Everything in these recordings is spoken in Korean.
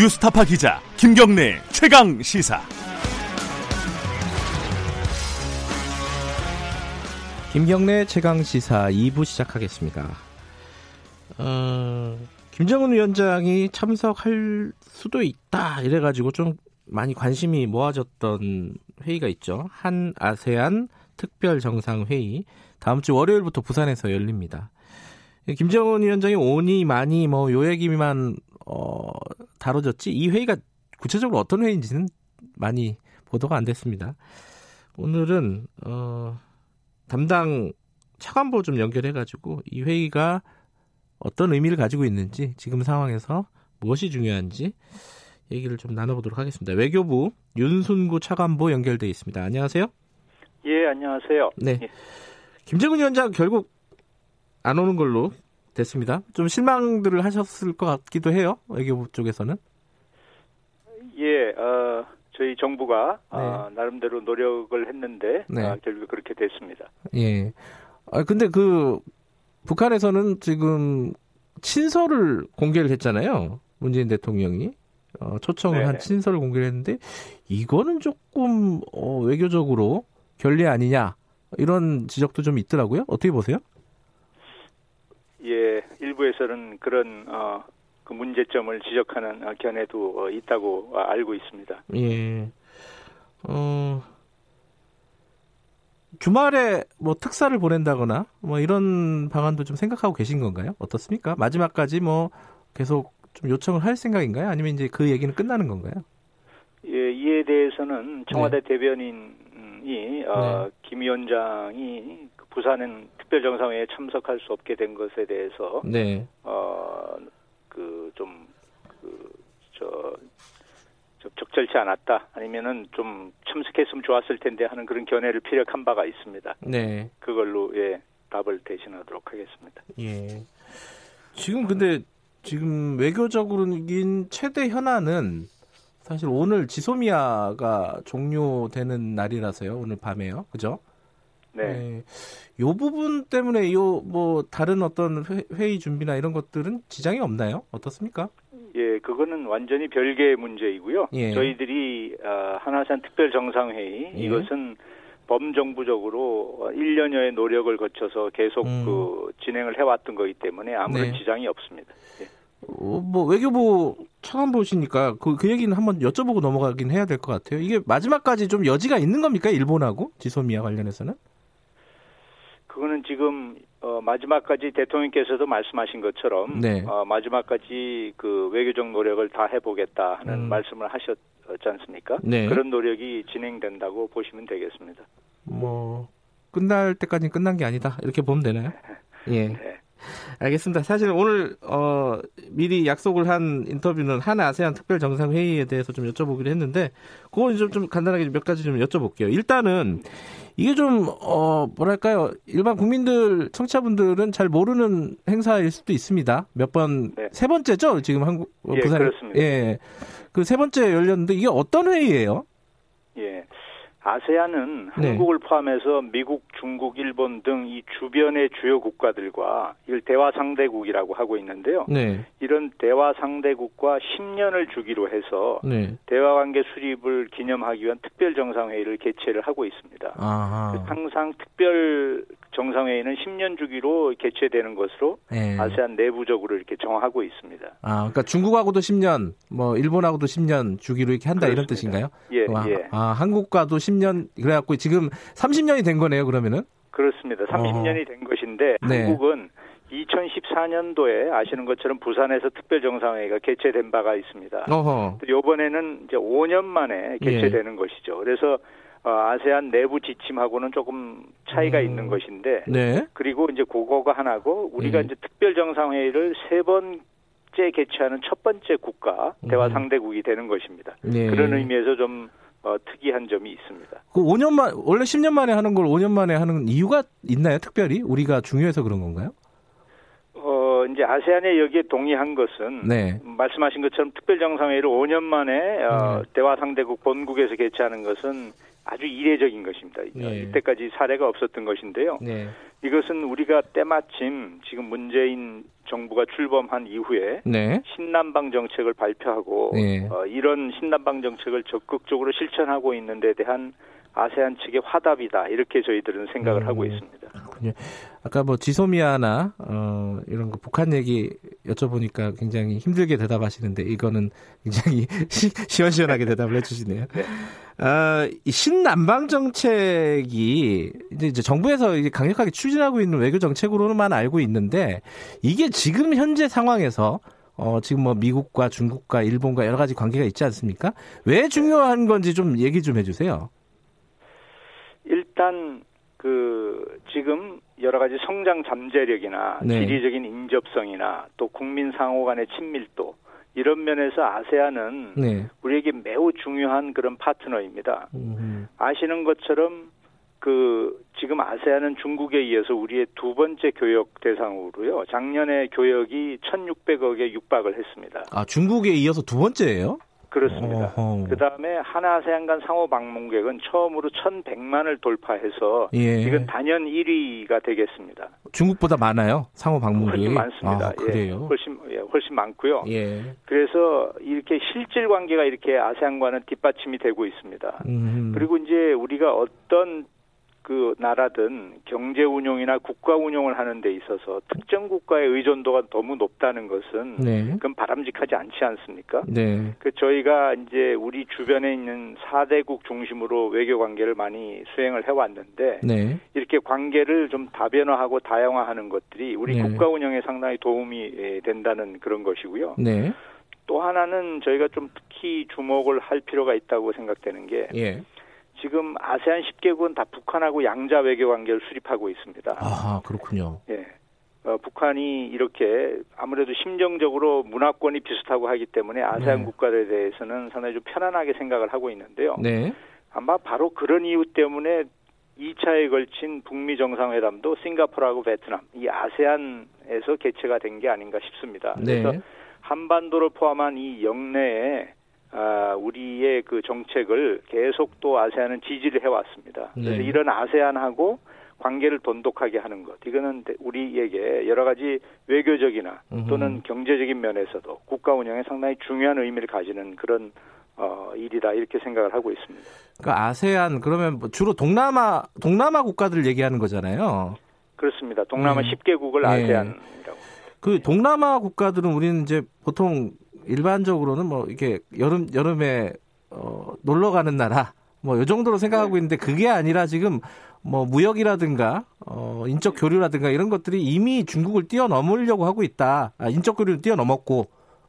뉴스타파 기자 김경래 최강 시사. 김경래 최강 시사 2부 시작하겠습니다. 어, 김정은 위원장이 참석할 수도 있다 이래가지고 좀 많이 관심이 모아졌던 회의가 있죠. 한 아세안 특별 정상 회의 다음 주 월요일부터 부산에서 열립니다. 김정은 위원장이 오니 많이 뭐 요 얘기만 어, 다뤄졌지 이 회의가 구체적으로 어떤 회의인지는 많이 보도가 안 됐습니다. 오늘은 어, 담당 차관보 좀 연결해가지고 이 회의가 어떤 의미를 가지고 있는지 지금 상황에서 무엇이 중요한지 얘기를 좀 나눠보도록 하겠습니다. 외교부 윤순구 차관보 연결돼 있습니다. 안녕하세요. 예, 안녕하세요. 네. 예. 김정은 위원장 결국 안 오는 걸로 됐습니다. 좀 실망들을 하셨을 것 같기도 해요. 외교부 쪽에서는. 예, 어, 저희 정부가 네. 어, 나름대로 노력을 했는데 네. 어, 결국 그렇게 됐습니다. 예. 아 근데 그 북한에서는 지금 친서를 공개를 했잖아요. 문재인 대통령이 어, 초청을 네. 한 친서를 공개를 했는데 이거는 조금 어, 외교적으로 결례 아니냐 이런 지적도 좀 있더라고요. 어떻게 보세요? 예, 일부에서는 그런 어, 그 문제점을 지적하는 어, 견해도 어, 있다고 어, 알고 있습니다. 예. 어, 주말에 뭐 특사를 보낸다거나 뭐 이런 방안도 좀 생각하고 계신 건가요? 어떻습니까? 마지막까지 뭐 계속 좀 요청을 할 생각인가요? 아니면 이제 그 얘기는 끝나는 건가요? 예, 이에 대해서는 청와대 네. 대변인이 어, 김 위원장이 그 부산은 특별정상회의에 참석할 수 없게 된 것에 대해서 네. 어, 그, 좀, 그, 저, 적- 적절치 않았다. 아니면은 좀 참석했으면 좋았을 텐데 하는 그런 견해를 피력한 바가 있습니다. 네. 그걸로, 예, 답을 대신하도록 하겠습니다. 예. 지금 근데 지금 외교적으로는 최대 현안은 사실 오늘 지소미아가 종료되는 날이라서요. 오늘 밤에요. 그죠? 네. 요 부분 때문에 요 뭐 다른 어떤 회- 회의 준비나 이런 것들은 지장이 없나요? 어떻습니까? 예, 그거는 완전히 별개의 문제이고요. 예. 저희들이, 어, 한화산 특별 정상회의, 예. 이것은 범정부적으로 1년여의 노력을 거쳐서 계속 음. 그 진행을 해왔던 거기 때문에 아무런 네. 지장이 없습니다. 예. 어, 뭐 외교부 차관 보시니까 그, 그 얘기는 한번 여쭤보고 넘어가긴 해야 될 것 같아요. 이게 마지막까지 좀 여지가 있는 겁니까? 일본하고 지소미아 관련해서는? 그거는 지금 어, 마지막까지 대통령께서도 말씀하신 것처럼 네. 어, 마지막까지 그 외교적 노력을 다 해보겠다 하는 음. 말씀을 하셨지 않습니까? 네. 그런 노력이 진행된다고 보시면 되겠습니다. 뭐 끝날 때까지는 끝난 게 아니다 이렇게 보면 되나요? 예. 네. 알겠습니다. 사실 오늘 어, 미리 약속을 한 인터뷰는 한 아세안 특별 정상 회의에 대해서 좀 여쭤보기로 했는데 그건 좀, 좀 간단하게 몇 가지 좀 여쭤볼게요. 일단은 이게 좀 어, 뭐랄까요 일반 국민들 청취자분들은 잘 모르는 행사일 수도 있습니다. 몇 번세 네. 번째죠 지금 한국 어, 예, 그렇습니다. 예. 그 세 번째 열렸는데 이게 어떤 회의예요? 예. 아세안은 네. 한국을 포함해서 미국, 중국, 일본 등 이 주변의 주요 국가들과 이걸 대화 상대국이라고 하고 있는데요. 네, 이런 대화 상대국과 10년을 주기로 해서 네, 대화 관계 수립을 기념하기 위한 특별 정상회의를 개최를 하고 있습니다. 아하, 항상 특별 정상회의는 10년 주기로 개최되는 것으로 예. 아세안 내부적으로 이렇게 정하고 있습니다. 아, 그러니까 중국하고도 10년, 뭐 일본하고도 10년 주기로 이렇게 한다 이런 그렇습니다. 뜻인가요? 예, 아, 예. 아, 한국과도 10년 그래갖고 지금 30년이 된 거네요. 그러면은. 그렇습니다. 30년이 된 것인데 네. 한국은 2014년도에 아시는 것처럼 부산에서 특별 정상회의가 개최된 바가 있습니다. 어허. 또 이번에는 이제 5년 만에 개최되는 것이죠. 그래서 어, 아세안 내부 지침하고는 조금 차이가 음. 있는 것인데 네. 그리고 이제 그거가 하나고 우리가 예. 이제 특별 정상회의를 세 번째 개최하는 첫 번째 국가 대화 음. 상대국이 되는 것입니다. 네. 그런 의미에서 좀 어, 특이한 점이 있습니다. 그 5년 만 원래 10년 만에 하는 걸 5년 만에 하는 이유가 있나요? 특별히 우리가 중요해서 그런 건가요? 어, 이제 아세안에 여기에 동의한 것은 네. 말씀하신 것처럼 특별 정상회의를 5년 만에 어, 네. 대화 상대국 본국에서 개최하는 것은 아주 이례적인 것입니다. 네. 이때까지 사례가 없었던 것인데요. 네. 이것은 우리가 때마침 지금 문재인 정부가 출범한 이후에 네. 신남방 정책을 발표하고 네. 어, 이런 신남방 정책을 적극적으로 실천하고 있는 데 대한 아세안 측의 화답이다 이렇게 저희들은 생각을 음. 하고 있습니다. 그렇군요. 아까 뭐 지소미아나 어, 이런 거 북한 얘기 여쭤보니까 굉장히 힘들게 대답하시는데 이거는 굉장히 시, 시원시원하게 대답을 해주시네요. 네. 아, 이 신남방 정책이 이제 정부에서 이제 강력하게 추진하고 있는 외교 정책으로만 알고 있는데 이게 지금 현재 상황에서 어, 지금 뭐 미국과 중국과 일본과 여러 가지 관계가 있지 않습니까? 왜 중요한 건지 좀 얘기 좀 해주세요. 일단 그 지금 여러 가지 성장 잠재력이나 네. 지리적인 인접성이나 또 국민 상호 간의 친밀도 이런 면에서 아세안은 네. 우리에게 매우 중요한 그런 파트너입니다. 음, 아시는 것처럼 그 지금 아세안은 중국에 이어서 우리의 두 번째 교역 대상으로요. 작년에 교역이 1,600억에 육박을 했습니다. 아 중국에 이어서 두 번째예요? 그렇습니다. 그 다음에 하나아세안 간 상호 방문객은 처음으로 1,100만을 돌파해서 예. 이건 단연 1위가 되겠습니다. 중국보다 많아요. 상호 방문객이. 훨씬 많습니다. 아, 그래요. 예, 훨씬 예, 훨씬 많고요. 예. 그래서 이렇게 실질 관계가 이렇게 아세안과는 뒷받침이 되고 있습니다. 음. 그리고 이제 우리가 어떤 그 나라든 경제 운용이나 국가 운용을 하는 데 있어서 특정 국가의 의존도가 너무 높다는 것은 네. 그건 바람직하지 않지 않습니까? 네. 그 저희가 이제 우리 주변에 있는 4대국 중심으로 외교 관계를 많이 수행을 해 왔는데 네. 이렇게 관계를 좀 다변화하고 다양화하는 것들이 우리 네. 국가 운영에 상당히 도움이 예, 된다는 그런 것이고요. 네. 또 하나는 저희가 좀 특히 주목을 할 필요가 있다고 생각되는 게 예. 지금 아세안 10개국은 다 북한하고 양자 외교 관계를 수립하고 있습니다. 아, 그렇군요. 예. 어, 북한이 이렇게 아무래도 심정적으로 문화권이 비슷하고 하기 때문에 아세안 네. 국가들에 대해서는 상당히 좀 편안하게 생각을 하고 있는데요. 네. 아마 바로 그런 이유 때문에 2차에 걸친 북미 정상회담도 싱가포르하고 베트남, 이 아세안에서 개최가 된 게 아닌가 싶습니다. 그래서 네. 한반도를 포함한 이 영내에 아, 우리의 그 정책을 계속 또 아세안은 지지를 해왔습니다. 그래서 네. 이런 아세안하고 관계를 돈독하게 하는 것, 이거는 우리에게 여러 가지 외교적이나 또는. 경제적인 면에서도 국가 운영에 상당히 중요한 의미를 가지는 그런 어, 일이다 이렇게 생각을 하고 있습니다. 그러니까 아세안 그러면 뭐 주로 동남아 동남아 국가들 얘기하는 거잖아요. 그렇습니다. 동남아 네. 10개국을 네. 아세안이라고. 그 동남아 국가들은 우리는 이제 보통 일반적으로는 뭐 이렇게 여름 여름에 어, 놀러 가는 나라 뭐 이 정도로 생각하고 네. 있는데 그게 아니라 지금 뭐 무역이라든가 어, 인적 교류라든가 이런 것들이 이미 중국을 뛰어넘으려고 하고 있다. 아, 인적 교류를 뛰어넘었고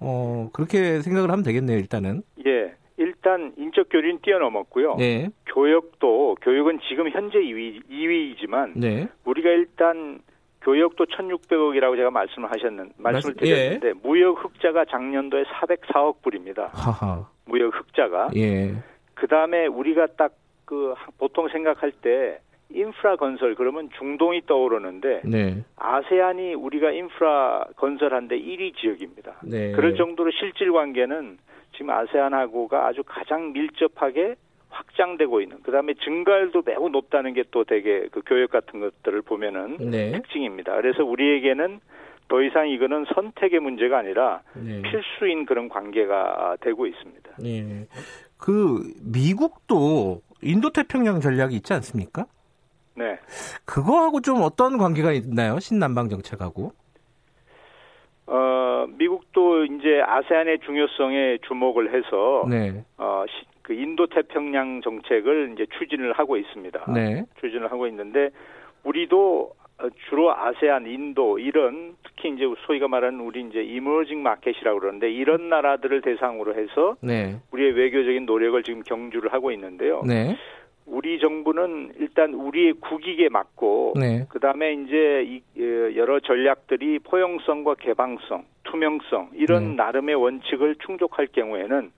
어, 그렇게 생각을 하면 되겠네요. 일단은. 예. 일단 인적 교류는 뛰어넘었고요. 네. 교역도 교육은 지금 현재 2위, 2위이지만 네. 우리가 일단 교역도 1,600억이라고 제가 말씀을 하셨는 말씀을 말씀- 예. 드렸는데 무역 흑자가 작년도에 404억 불입니다. 하하. 무역 흑자가. 예. 그다음에 우리가 딱 그 보통 생각할 때 인프라 건설 그러면 중동이 떠오르는데 네. 아세안이 우리가 인프라 건설한데 1위 지역입니다. 네. 그럴 정도로 실질 관계는 지금 아세안하고가 아주 가장 밀접하게 확장되고 있는. 그다음에 증가율도 매우 높다는 게 또 되게 그 교역 같은 것들을 보면은 네. 특징입니다. 그래서 우리에게는 더 이상 이거는 선택의 문제가 아니라 네. 필수인 그런 관계가 되고 있습니다. 예. 그 미국도 인도 태평양 전략이 있지 않습니까? 네. 그거하고 좀 어떤 관계가 있나요? 신남방 정책하고? 어, 미국도 이제 아세안의 중요성에 주목을 해서 네. 어, 시- 그 인도 태평양 정책을 이제 추진을 하고 있습니다. 네. 추진을 하고 있는데 우리도 어, 주로 아세안, 인도 이런 특히 이제 소위가 말하는 우리 이제 이머징 마켓이라고 그러는데 이런 나라들을 대상으로 해서 네. 우리의 외교적인 노력을 지금 경주를 하고 있는데요. 네. 우리 정부는 일단 우리의 국익에 맞고 네. 그다음에 이제 이, 예, 여러 전략들이 포용성과 개방성, 투명성 이런 네. 나름의 원칙을 충족할 경우에는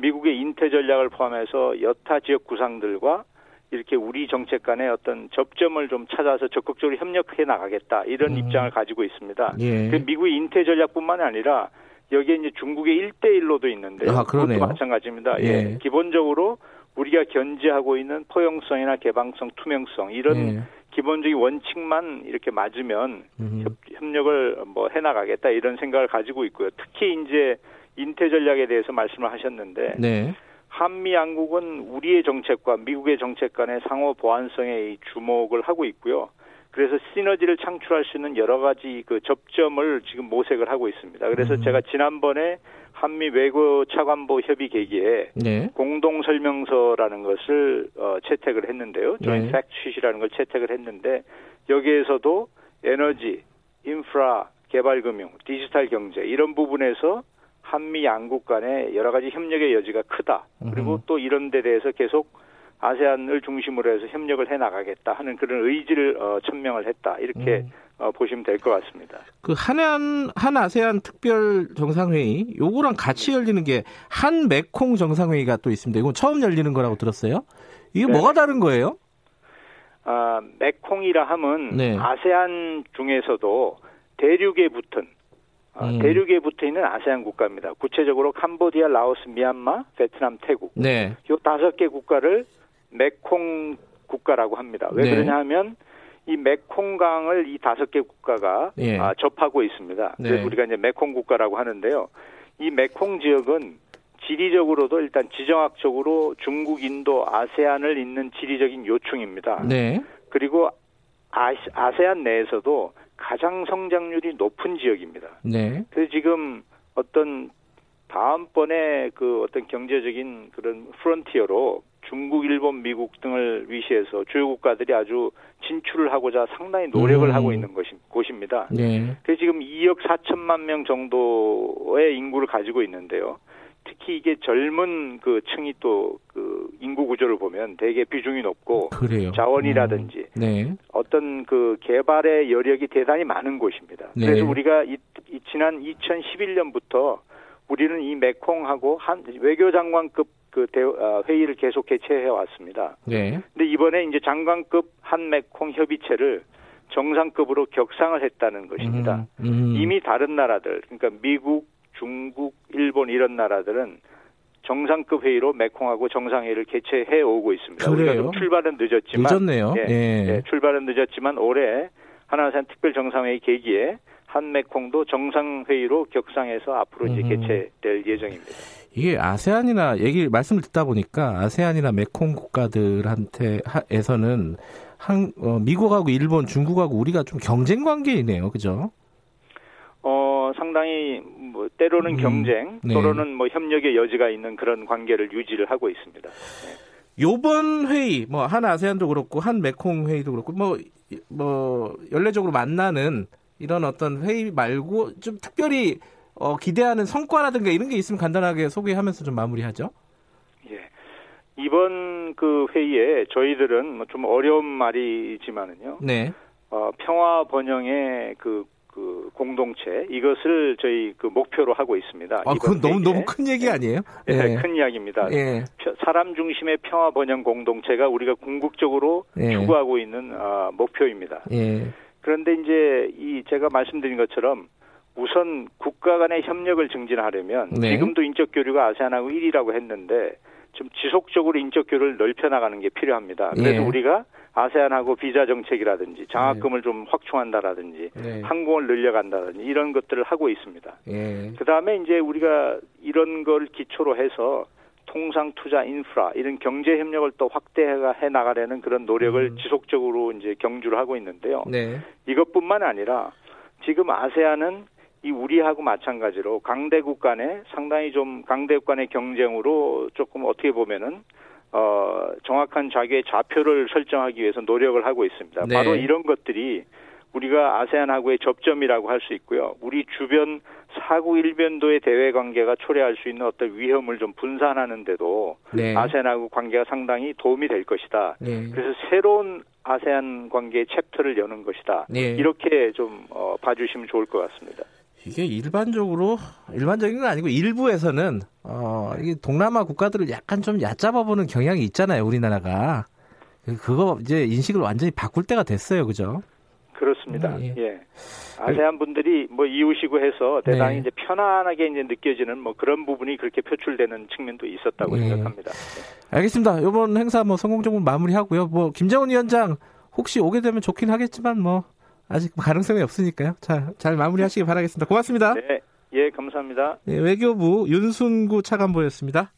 미국의 인태 전략을 포함해서 여타 지역 구상들과 이렇게 우리 정책 간의 어떤 접점을 좀 찾아서 적극적으로 협력해 나가겠다 이런 음. 입장을 가지고 있습니다. 예. 그 미국의 인태 전략뿐만 아니라 여기에 이제 중국의 일대일로도 있는데요. 아. 그것도 마찬가지입니다. 예. 예. 기본적으로 우리가 견지하고 있는 포용성이나 개방성, 투명성 이런 예. 기본적인 원칙만 이렇게 맞으면 협, 협력을 뭐 해나가겠다 이런 생각을 가지고 있고요. 특히 이제 인태 전략에 대해서 말씀을 하셨는데 네. 한미 양국은 우리의 정책과 미국의 정책 간의 상호 보완성에 주목을 하고 있고요. 그래서 시너지를 창출할 수 있는 여러 가지 그 접점을 지금 모색을 하고 있습니다. 그래서 음. 제가 지난번에 한미 외교 차관보 협의 계기에 네. 공동 설명서라는 것을 어, 채택을 했는데요. 조인 네. 팩트 쉿이라는 걸 채택을 했는데 여기에서도 에너지, 인프라, 개발금융, 디지털 경제 이런 부분에서 한미 양국 간의 여러 가지 협력의 여지가 크다. 그리고 음흠. 또 이런 데 대해서 계속 아세안을 중심으로 해서 협력을 해 나가겠다 하는 그런 의지를 어, 천명을 했다. 이렇게 음. 어, 보시면 될 것 같습니다. 그 한안 한 아세안 특별 정상회의 요거랑 같이 열리는 게 한 메콩 정상회의가 또 있습니다. 이건 처음 열리는 거라고 들었어요. 이게 네. 뭐가 다른 거예요? 아, 메콩이라 함은 네. 아세안 중에서도 대륙에 붙은 아, 음. 대륙에 붙어 있는 아세안 국가입니다. 구체적으로 캄보디아, 라오스, 미얀마, 베트남, 태국 네. 요 다섯 개 국가를 메콩 국가라고 합니다. 왜 네. 그러냐 하면 이 메콩강을 이 다섯 개 국가가 예. 아, 접하고 있습니다. 네. 그래서 우리가 이제 메콩 국가라고 하는데요. 이 메콩 지역은 지리적으로도 일단 지정학적으로 중국, 인도, 아세안을 잇는 지리적인 요충입니다. 네. 그리고 아시, 아세안 내에서도 가장 성장률이 높은 지역입니다. 네. 그래서 지금 어떤 다음번에 그 어떤 경제적인 그런 프론티어로 중국, 일본, 미국 등을 위시해서 주요 국가들이 아주 진출을 하고자 상당히 노력을 음. 하고 있는 것이, 곳입니다. 네. 그래서 지금 2억 4천만 명 정도의 인구를 가지고 있는데요. 특히 이게 젊은 그 층이 또 그 인구 구조를 보면 되게 비중이 높고 그래요. 자원이라든지 음. 네. 어떤 그 개발의 여력이 대단히 많은 곳입니다. 네. 그래서 우리가 이, 이 지난 2011년부터 우리는 이 메콩하고 한 외교장관급 그 대, 어, 회의를 계속 개최해 왔습니다. 네. 근데 이번에 이제 장관급 한 메콩 협의체를 정상급으로 격상을 했다는 것입니다. 음, 음. 이미 다른 나라들, 그러니까 미국, 중국, 일본 이런 나라들은 정상급 회의로 메콩하고 정상회의를 개최해 오고 있습니다. 우리가 그래요? 좀 출발은 늦었지만 늦었네요. 예, 예. 예, 출발은 늦었지만 올해 하나산 특별 정상회의 계기에 한메콩도 정상회의로 격상해서 앞으로 이제 음. 개최될 예정입니다. 이게 아세안이나 얘기 말씀을 듣다 보니까 아세안이나 메콩 국가들한테 에서는 한 어, 미국하고 일본, 중국하고 우리가 좀 경쟁 관계이네요. 그죠? 어, 상당히 뭐 때로는 음, 경쟁, 네. 또는 뭐 협력의 여지가 있는 그런 관계를 유지를 하고 있습니다. 요번 회의 뭐 한 아세안도 그렇고 한 메콩 회의도 그렇고 뭐뭐 연례적으로 만나는 이런 어떤 회의 말고 좀 특별히 어, 기대하는 성과라든가 이런 게 있으면 간단하게 소개하면서 좀 마무리하죠. 예. 이번 그 회의에 저희들은 뭐 좀 어려운 말이지만은요. 네. 어, 평화 번영의 그, 그 공동체 이것을 저희 그 목표로 하고 있습니다. 아, 그건 너무. 너무 큰 얘기 아니에요? 예, 예. 큰 이야기입니다. 예. 펴- 사람 중심의 평화 번영 공동체가 우리가 궁극적으로 예. 추구하고 있는 아, 목표입니다. 예. 그런데 이제 이 제가 말씀드린 것처럼 우선 국가 간의 협력을 증진하려면 네. 지금도 인적 교류가 아세안하고 1위라고 했는데 좀 지속적으로 인적 교류를 넓혀 나가는 게 필요합니다. 그래서 예. 우리가 아세안하고 비자 정책이라든지 장학금을 좀 확충한다라든지 네. 항공을 늘려간다든지 이런 것들을 하고 있습니다. 예. 그 다음에 이제 우리가 이런 걸 기초로 해서 통상 투자 인프라 이런 경제 협력을 또 확대해 나가려는 그런 노력을 음. 지속적으로 이제 경주를 하고 있는데요. 네. 이것뿐만 아니라 지금 아세안은 이 우리하고 마찬가지로 강대국 간의 상당히 좀 강대국 간의 경쟁으로 조금 어떻게 보면은 어 정확한 자기의 좌표를 설정하기 위해서 노력을 하고 있습니다. 네. 바로 이런 것들이 우리가 아세안하고의 접점이라고 할 수 있고요. 우리 주변 사구 일변도의 대외 관계가 초래할 수 있는 어떤 위험을 좀 분산하는데도 네. 아세안하고 관계가 상당히 도움이 될 것이다. 네. 그래서 새로운 아세안 관계의 챕터를 여는 것이다. 네. 이렇게 좀 어, 봐주시면 좋을 것 같습니다. 이게 일반적으로 일반적인 건 아니고 일부에서는 어 이게 동남아 국가들을 약간 좀 얕잡아 보는 경향이 있잖아요, 우리나라가. 그거 이제 인식을 완전히 바꿀 때가 됐어요. 그죠? 그렇습니다. 음, 예. 예. 아세안 분들이 뭐 이웃이고 해서 대단히 네. 이제 편안하게 이제 느껴지는 뭐 그런 부분이 그렇게 표출되는 측면도 있었다고 예. 생각합니다. 알겠습니다. 이번 행사 뭐 성공적으로 마무리하고요. 뭐 김정은 위원장 혹시 오게 되면 좋긴 하겠지만 뭐 아직 가능성이 없으니까요. 자, 잘 마무리하시기 바라겠습니다. 고맙습니다. 네, 예, 감사합니다. 네, 외교부 윤순구 차관보였습니다.